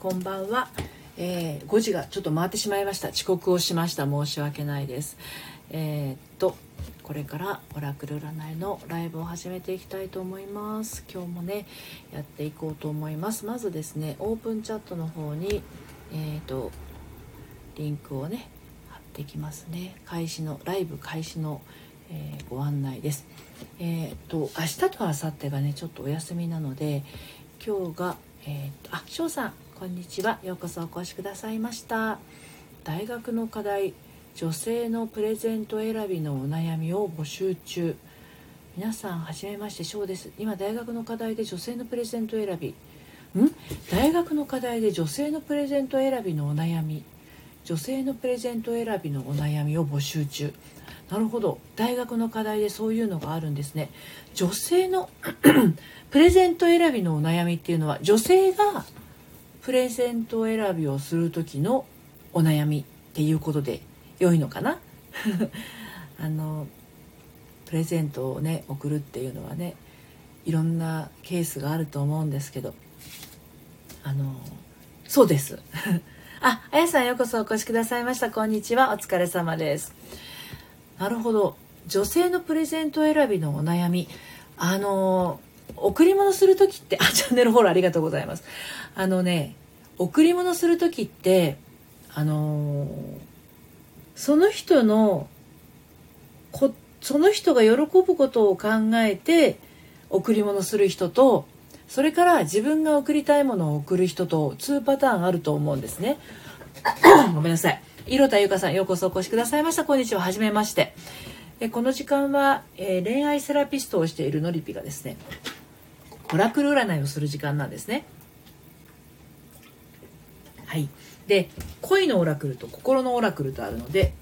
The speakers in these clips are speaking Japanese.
こんばんは、えー、5時がちょっと回ってしまいました。遅刻をしました。申し訳ないです。えー、っとこれからオラクル占いのライブを始めていきたいと思います。今日もねやっていこうと思います。まずですねオープンチャットの方にえー、っとリンクをね貼っていきますね。開始のライブ開始の、えー、ご案内です。え、っと明日と明後日がねちょっとお休みなので今日がえ、っとあ翔さん。こんにちは。ようこそお越しくださいました。大学の課題女性のプレゼント選びのお悩みを募集中。皆さんはじめまして翔です。今大学の課題で女性のプレゼント選び。ん？大学の課題で女性のプレゼント選びのお悩み。女性のプレゼント選びのお悩みを募集中。なるほど。大学の課題でそういうのがあるんですね。女性の プレゼント選びのお悩みっていうのは女性がプレゼント選びをする時のお悩みっていうことで良いのかな？あのプレゼントをね送るっていうのはねいろんなケースがあると思うんですけど。あのそうです。ああやさんようこそお越しくださいました。こんにちは。お疲れ様です。なるほど。女性のプレゼント選びのお悩み。あの贈り物する時ってあチャンネルフォローありがとうございます。あのね贈り物する時ってあのー、その人のこその人が喜ぶことを考えて贈り物する人とそれから自分が贈りたいものを贈る人と2パターンあると思うんですね。ごめんなさい。色田優香さんようこそお越しくださいました。こんにちは。はじめまして。えこの時間は、えー、恋愛セラピストをしているのりぴがですね。オラクル占いをする時間なんですね。はい。で恋のオラクルと心のオラクルとあるので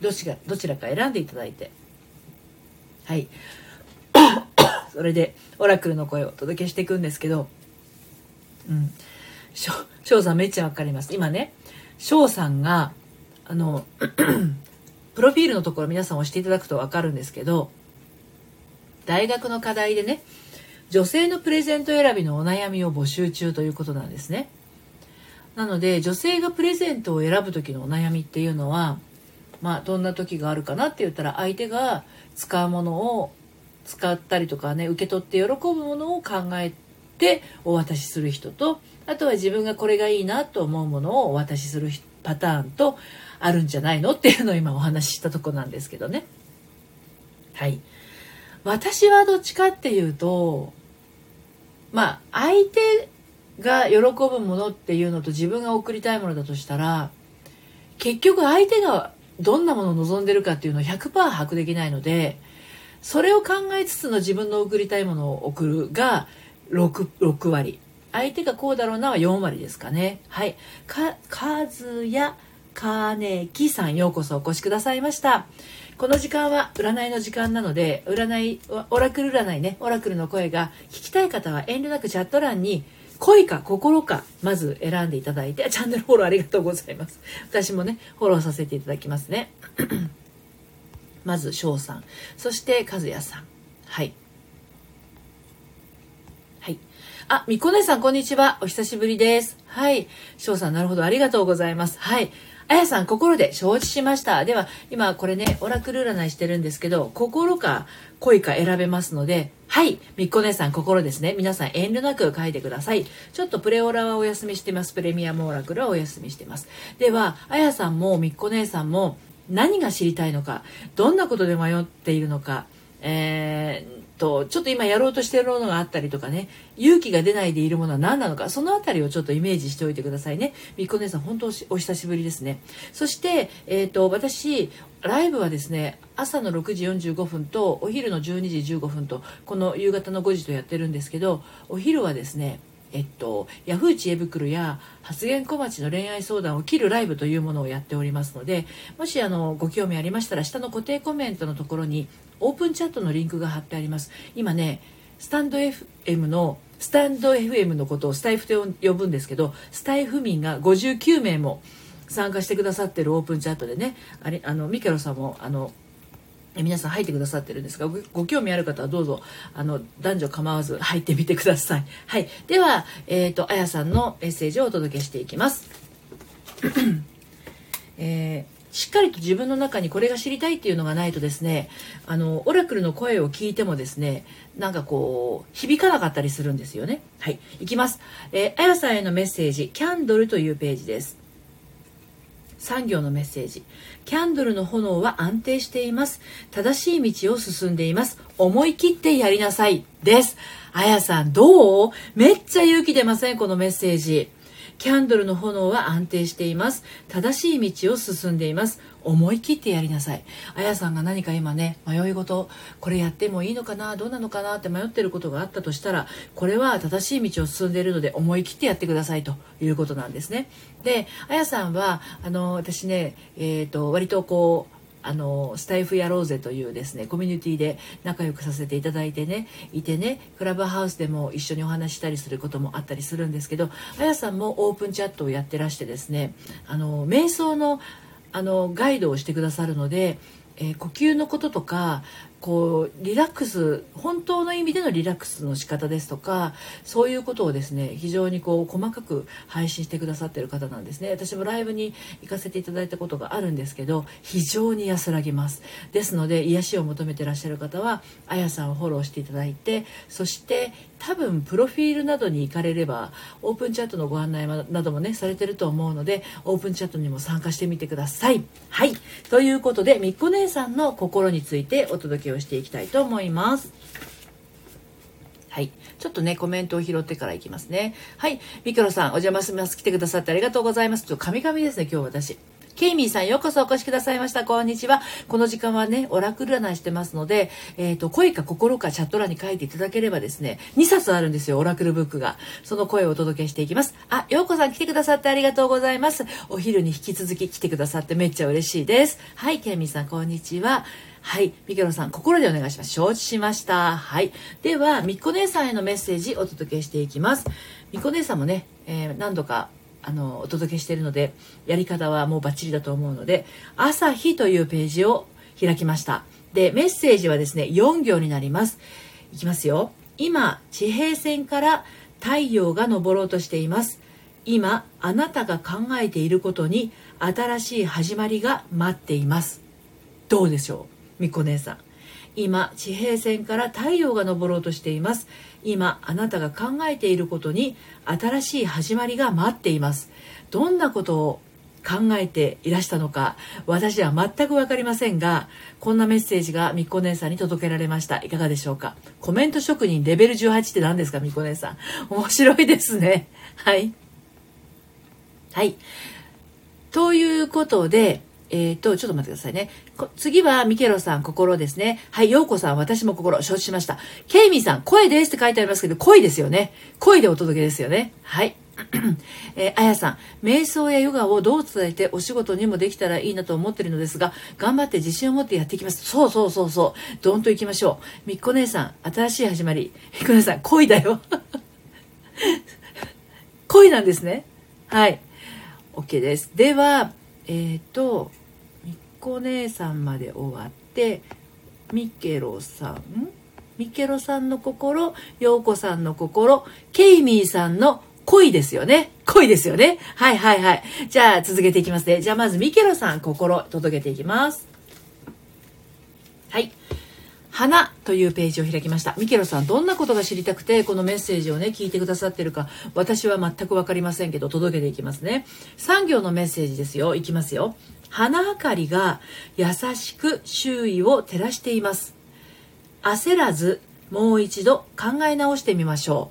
どちらどちらか選んでいただいて。はい。それでオラクルの声をお届けしていくんですけどうん。翔さんめっちゃわかります。今ね翔さんがあの プロフィールのところ皆さん押していただくとわかるんですけど大学の課題でね女性のプレゼント選びのお悩みを募集中ということなんですね。なので女性がプレゼントを選ぶ時のお悩みっていうのはまあどんな時があるかなって言ったら相手が使うものを使ったりとかね受け取って喜ぶものを考えてお渡しする人とあとは自分がこれがいいなと思うものをお渡しするパターンとあるんじゃないのっていうのを今お話ししたとこなんですけどね。はい。私はどっちかっていうとまあ相手が喜ぶものっていうのと自分が送りたいものだとしたら結局相手がどんなものを望んでるかっていうのを100%把握できないのでそれを考えつつの自分の送りたいものを送るが 6, 6割。相手がこうだろうなは4割ですかね。はい。かかずやかねきさんようこそお越しくださいました。この時間は占いの時間なので占いオラクル占いねオラクルの声が聞きたい方は遠慮なくチャット欄に恋か心かまず選んでいただいてチャンネルフォローありがとうございます私もねフォローさせていただきますね まず翔さんそして和也さんはいはいあ、みこねさん、こんにちは。お久しぶりです。はい。翔さん、なるほど。ありがとうございます。はい。あやさん、心で承知しました。では、今これね、オラクル占いしてるんですけど、心か恋か選べますので、はい、みっこ姉さん、心ですね。皆さん遠慮なく書いてください。ちょっとプレオラはお休みしてます。プレミアムオラクルはお休みしてます。では、あやさんもみっこ姉さんも何が知りたいのか、どんなことで迷っているのか、えーとちょっと今やろうとしてるものがあったりとかね勇気が出ないでいるものは何なのかその辺りをちょっとイメージしておいてくださいね。みっこ姉さん本当お久しぶりですね。そして、えーと、私ライブはですね朝の6時45分とお昼の12時15分とこの夕方の5時とやってるんですけどお昼はですねえっと、ヤフー知恵袋や発言小町の恋愛相談を切るライブというものをやっておりますのでもしあのご興味ありましたら下の固定コメントのところにオープンチャットのリンクが貼ってあります。今ねスタンド FM のスタンド FM のことをスタイフと呼ぶんですけどスタイフ民が59名も参加してくださってるオープンチャットでねあれあのミケロさんもあの皆さん入ってくださってるんですがご興味ある方はどうぞあの男女構わず入ってみてください。はい、では、えーと、あやさんのメッセージをお届けしていきます。えーしっかりと自分の中にこれが知りたいっていうのがないとですねあのオラクルの声を聞いてもですねなんかこう響かなかったりするんですよね。はい。いきます、えー、あやさんへのメッセージキャンドルというページです。産業のメッセージ。キャンドルの炎は安定しています。正しい道を進んでいます。思い切ってやりなさい。です。あやさんどう？めっちゃ勇気出ません？このメッセージ。キャンドルの炎は安定しています。正しい道を進んでいます。思い切ってやりなさい。あやさんが何か今ね迷い事これやってもいいのかなどうなのかなって迷ってることがあったとしたらこれは正しい道を進んでいるので思い切ってやってくださいということなんですね。であやさんはあの私ねえっ、ー、と割とこうあのスタイフやろうぜというですねコミュニティで仲良くさせていただいてねいてねクラブハウスでも一緒にお話したりすることもあったりするんですけどあやさんもオープンチャットをやってらしてですねあの瞑想のあのガイドをしてくださるので、えー、呼吸のこととかこうリラックス本当の意味でのリラックスの仕方ですとかそういうことをですね非常にこう細かく配信してくださってる方なんですね。私もライブに行かせていただいたことがあるんですけど非常に安らぎます。ですので癒しを求めてらっしゃる方はあやさんをフォローしていただいてそして多分プロフィールなどに行かれればオープンチャットのご案内などもねされてると思うのでオープンチャットにも参加してみてください。はい。ということでみっこ姉さんの心についてお届けをしていきたいと思います。はい。ちょっとね、コメントを拾ってからいきますね。はい。ミクロさん、お邪魔します。来てくださってありがとうございます。ちょっとカミカミですね、今日私。ケイミーさんようこそお越しくださいました。こんにちは。この時間はね、オラクル占いしてますので、えっ、ー、と、声か心かチャット欄に書いていただければですね、2冊あるんですよ、オラクルブックが。その声をお届けしていきます。あ、ようこさん来てくださってありがとうございます。お昼に引き続き来てくださってめっちゃ嬉しいです。はい、ケイミーさんこんにちは。はい。ミケロさん、心でお願いします。承知しました。はい。では、みっこ姉さんへのメッセージお届けしていきます。みっこ姉さんもね、えー、何度かあのお届けしているのでやり方はもうバッチリだと思うので「朝日」というページを開きましたでメッセージはですね4行になりますいきますよ今地平線から太陽が昇ろうとしています今あなたが考えていることに新しい始まりが待っていますどうでしょう？みこ姉さん。今地平線から太陽が昇ろうとしています。今あなたが考えていることに新しい始まりが待っています。どんなことを考えていらしたのか私は全く分かりませんがこんなメッセージがみっこ姉さんに届けられました。いかがでしょうか？コメント職人レベル18って何ですか？みっこ姉さん。面白いですね。はい。はい。ということでえっ、ー、と、ちょっと待ってくださいね。次は、ミケロさん、心ですね。はい、ヨーコさん、私も心、承知しました。ケイミーさん、声ですって書いてありますけど、声ですよね。声でお届けですよね。はい。えー、あやさん、瞑想やヨガをどう伝えてお仕事にもできたらいいなと思ってるのですが、頑張って自信を持ってやっていきます。そうそうそうそう。どんと行きましょう。みっこ姉さん、新しい始まり。みっこ姉さん、恋だよ。恋なんですね。はい。OK です。では、えっ、と、こ姉さんまで終わってミケロさんミケロさんの心陽子さんの心ケイミーさんの恋ですよね。恋ですよね。はいはいはい。じゃあ続けていきますね。じゃあまずミケロさん心届けていきます。はい。花というページを開きました。ミケロさん、どんなことが知りたくて、このメッセージをね、聞いてくださってるか、私は全く分かりませんけど、届けていきますね。産業のメッセージですよ。いきますよ。花明かりが優しく周囲を照らしています。焦らずもう一度考え直してみましょ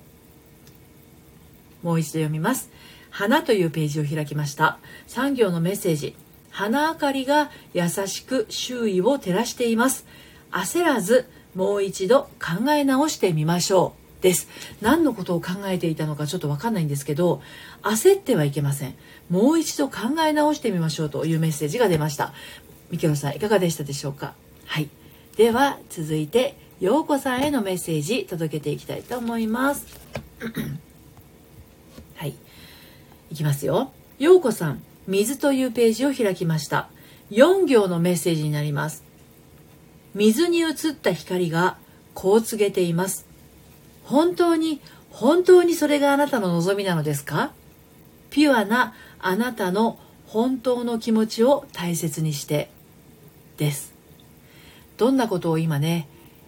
う。もう一度読みます。花というページを開きました。産業のメッセージ。花明かりが優しく周囲を照らしています。焦らずもう一度考え直してみましょう。です。何のことを考えていたのかちょっとわかんないんですけど焦ってはいけません。もう一度考え直してみましょうというメッセージが出ました。みきろさんいかがでしたでしょうか？はい。では続いて陽子さんへのメッセージ届けていきたいと思います。はい。いきますよ。陽子さん水というページを開きました。4行のメッセージになります。水に映った光がこう告げています。本当に本当にそれがあなたの望みなのですか？ピュアなあなたの本当の気持ちを大切にしてです。どんなことを今ね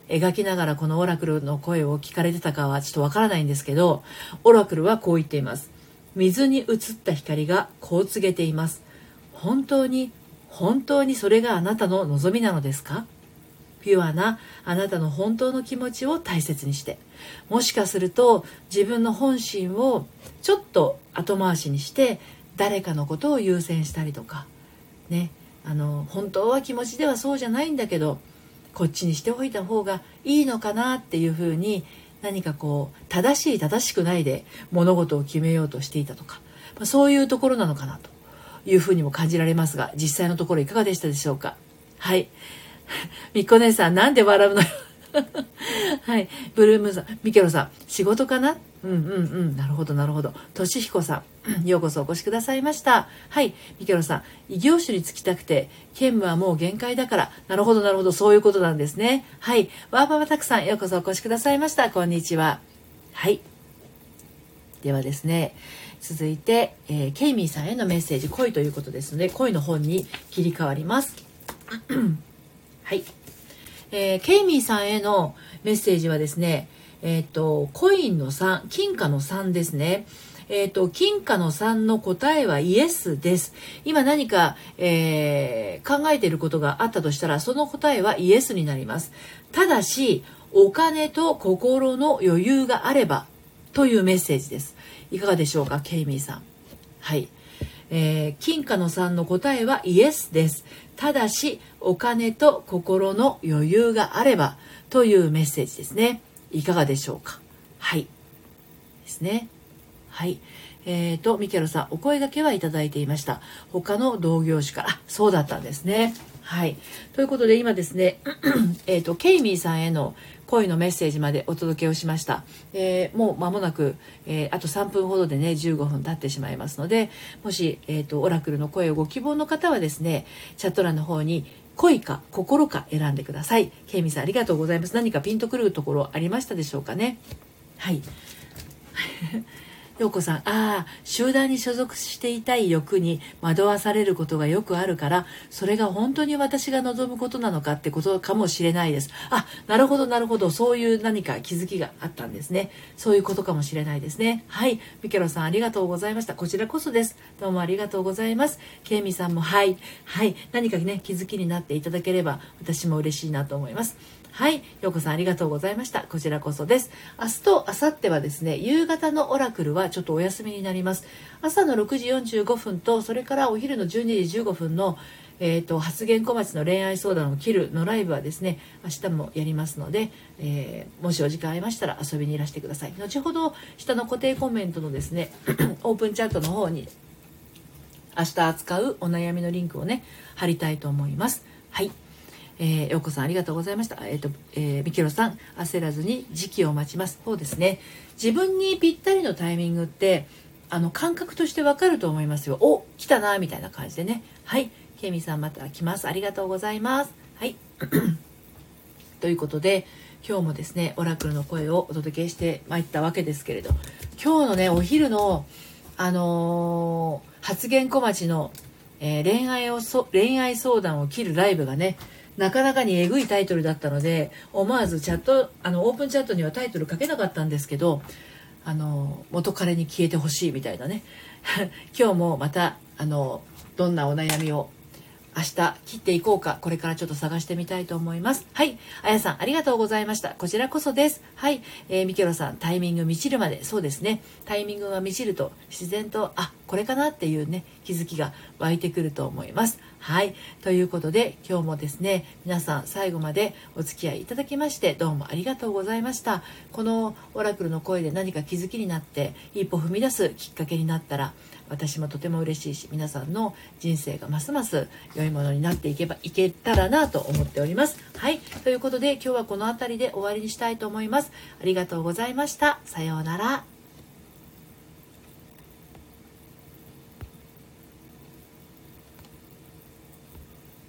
描きながらこのオラクルの声を聞かれてたかはちょっとわからないんですけどオラクルはこう言っています。水に映った光がこう告げています。本当に本当にそれがあなたの望みなのですか？ピュアなあなたの本当の気持ちを大切にして。もしかすると自分の本心をちょっと後回しにして誰かのことを優先したりとかねあの本当は気持ちではそうじゃないんだけどこっちにしておいた方がいいのかなっていうふうに何かこう正しい正しくないで物事を決めようとしていたとか、まあ、そういうところなのかなというふうにも感じられますが実際のところいかがでしたでしょうか？はい。みっこ姉さんなんで笑うのよ？はい。ブルームさん、ミケロさん、仕事かな？うんうんうん。なるほど、なるほど。としひこさん、ようこそお越しくださいました。はい。ミケロさん、異業種に就きたくて、兼務はもう限界だから。なるほど、なるほど。そういうことなんですね。はい。ワーババたくさん、ようこそお越しくださいました。こんにちは。はい。ではですね、続いて、えー、ケイミーさんへのメッセージ、恋ということですので、恋の本に切り替わります。はい。えー、ケイミーさんへのメッセージはですね、えっ、ー、と、コインの3、金貨の3ですね。えっ、ー、と、金貨の3の答えはイエスです。今何か、えー、考えていることがあったとしたら、その答えはイエスになります。ただし、お金と心の余裕があれば、というメッセージです。いかがでしょうか、ケイミーさん。はい。えー、金貨の3の答えはイエスです。ただしお金と心の余裕があればというメッセージですねいかがでしょうか？はいですねはいえーと、ミケロさん、お声がけはいただいていました。他の同業種から。そうだったんですね。はい。ということで、今ですね、えっと、ケイミーさんへの恋のメッセージまでお届けをしました。えー、もう間もなく、えー、あと3分ほどでね、15分経ってしまいますので、もし、えっ、と、オラクルの声をご希望の方はですね、チャット欄の方に、恋か心か選んでください。ケイミーさんありがとうございます。何かピンとくるところありましたでしょうかね？はい。陽子さん、ああ、集団に所属していたい欲に惑わされることがよくあるから、それが本当に私が望むことなのかってことかもしれないです。あ、なるほど、なるほど。そういう何か気づきがあったんですね。そういうことかもしれないですね。はい。ミケロさん、ありがとうございました。こちらこそです。どうもありがとうございます。ケイミさんも、はい。はい。何かね、気づきになっていただければ、私も嬉しいなと思います。はい。ようこさんありがとうございました。こちらこそです。明日と明後日はですね、夕方のオラクルはちょっとお休みになります。朝の6時45分と、それからお昼の12時15分のえーと、発言小町の恋愛相談を切るのライブはですね明日もやりますので、えー、もしお時間ありましたら遊びにいらしてください後ほど下の固定コメントのですね オープンチャットの方に明日扱うお悩みのリンクをね貼りたいと思いますはいえー、ようこさんありがとうございました。えっ、ー、と、えー、みきろさん、焦らずに時期を待ちます。そうですね。自分にぴったりのタイミングって、あの、感覚としてわかると思いますよ。お、来たな、みたいな感じでね。はい。ケミさんまた来ます。ありがとうございます。はい。ということで、今日もですね、オラクルの声をお届けしてまいったわけですけれど、今日のね、お昼の、あのー、発言小町の、えー、恋愛をそ恋愛相談を切るライブがね、なかなかにえぐいタイトルだったので思わずチャットあのオープンチャットにはタイトル書けなかったんですけどあの元彼に消えてほしいみたいなね。今日もまたあのどんなお悩みを明日切っていこうか、これからちょっと探してみたいと思います。はい。あやさん、ありがとうございました。こちらこそです。はい。えー、ミケロさん、タイミング満ちるまで、そうですね。タイミングが満ちると、自然と、あ、これかなっていうね、気づきが湧いてくると思います。はい。ということで、今日もですね、皆さん最後までお付き合いいただきまして、どうもありがとうございました。このオラクルの声で何か気づきになって、一歩踏み出すきっかけになったら、私もとても嬉しいし皆さんの人生がますます良いものになっていけばいけたらなと思っております。はい。ということで今日はこの辺りで終わりにしたいと思います。ありがとうございました。さようなら。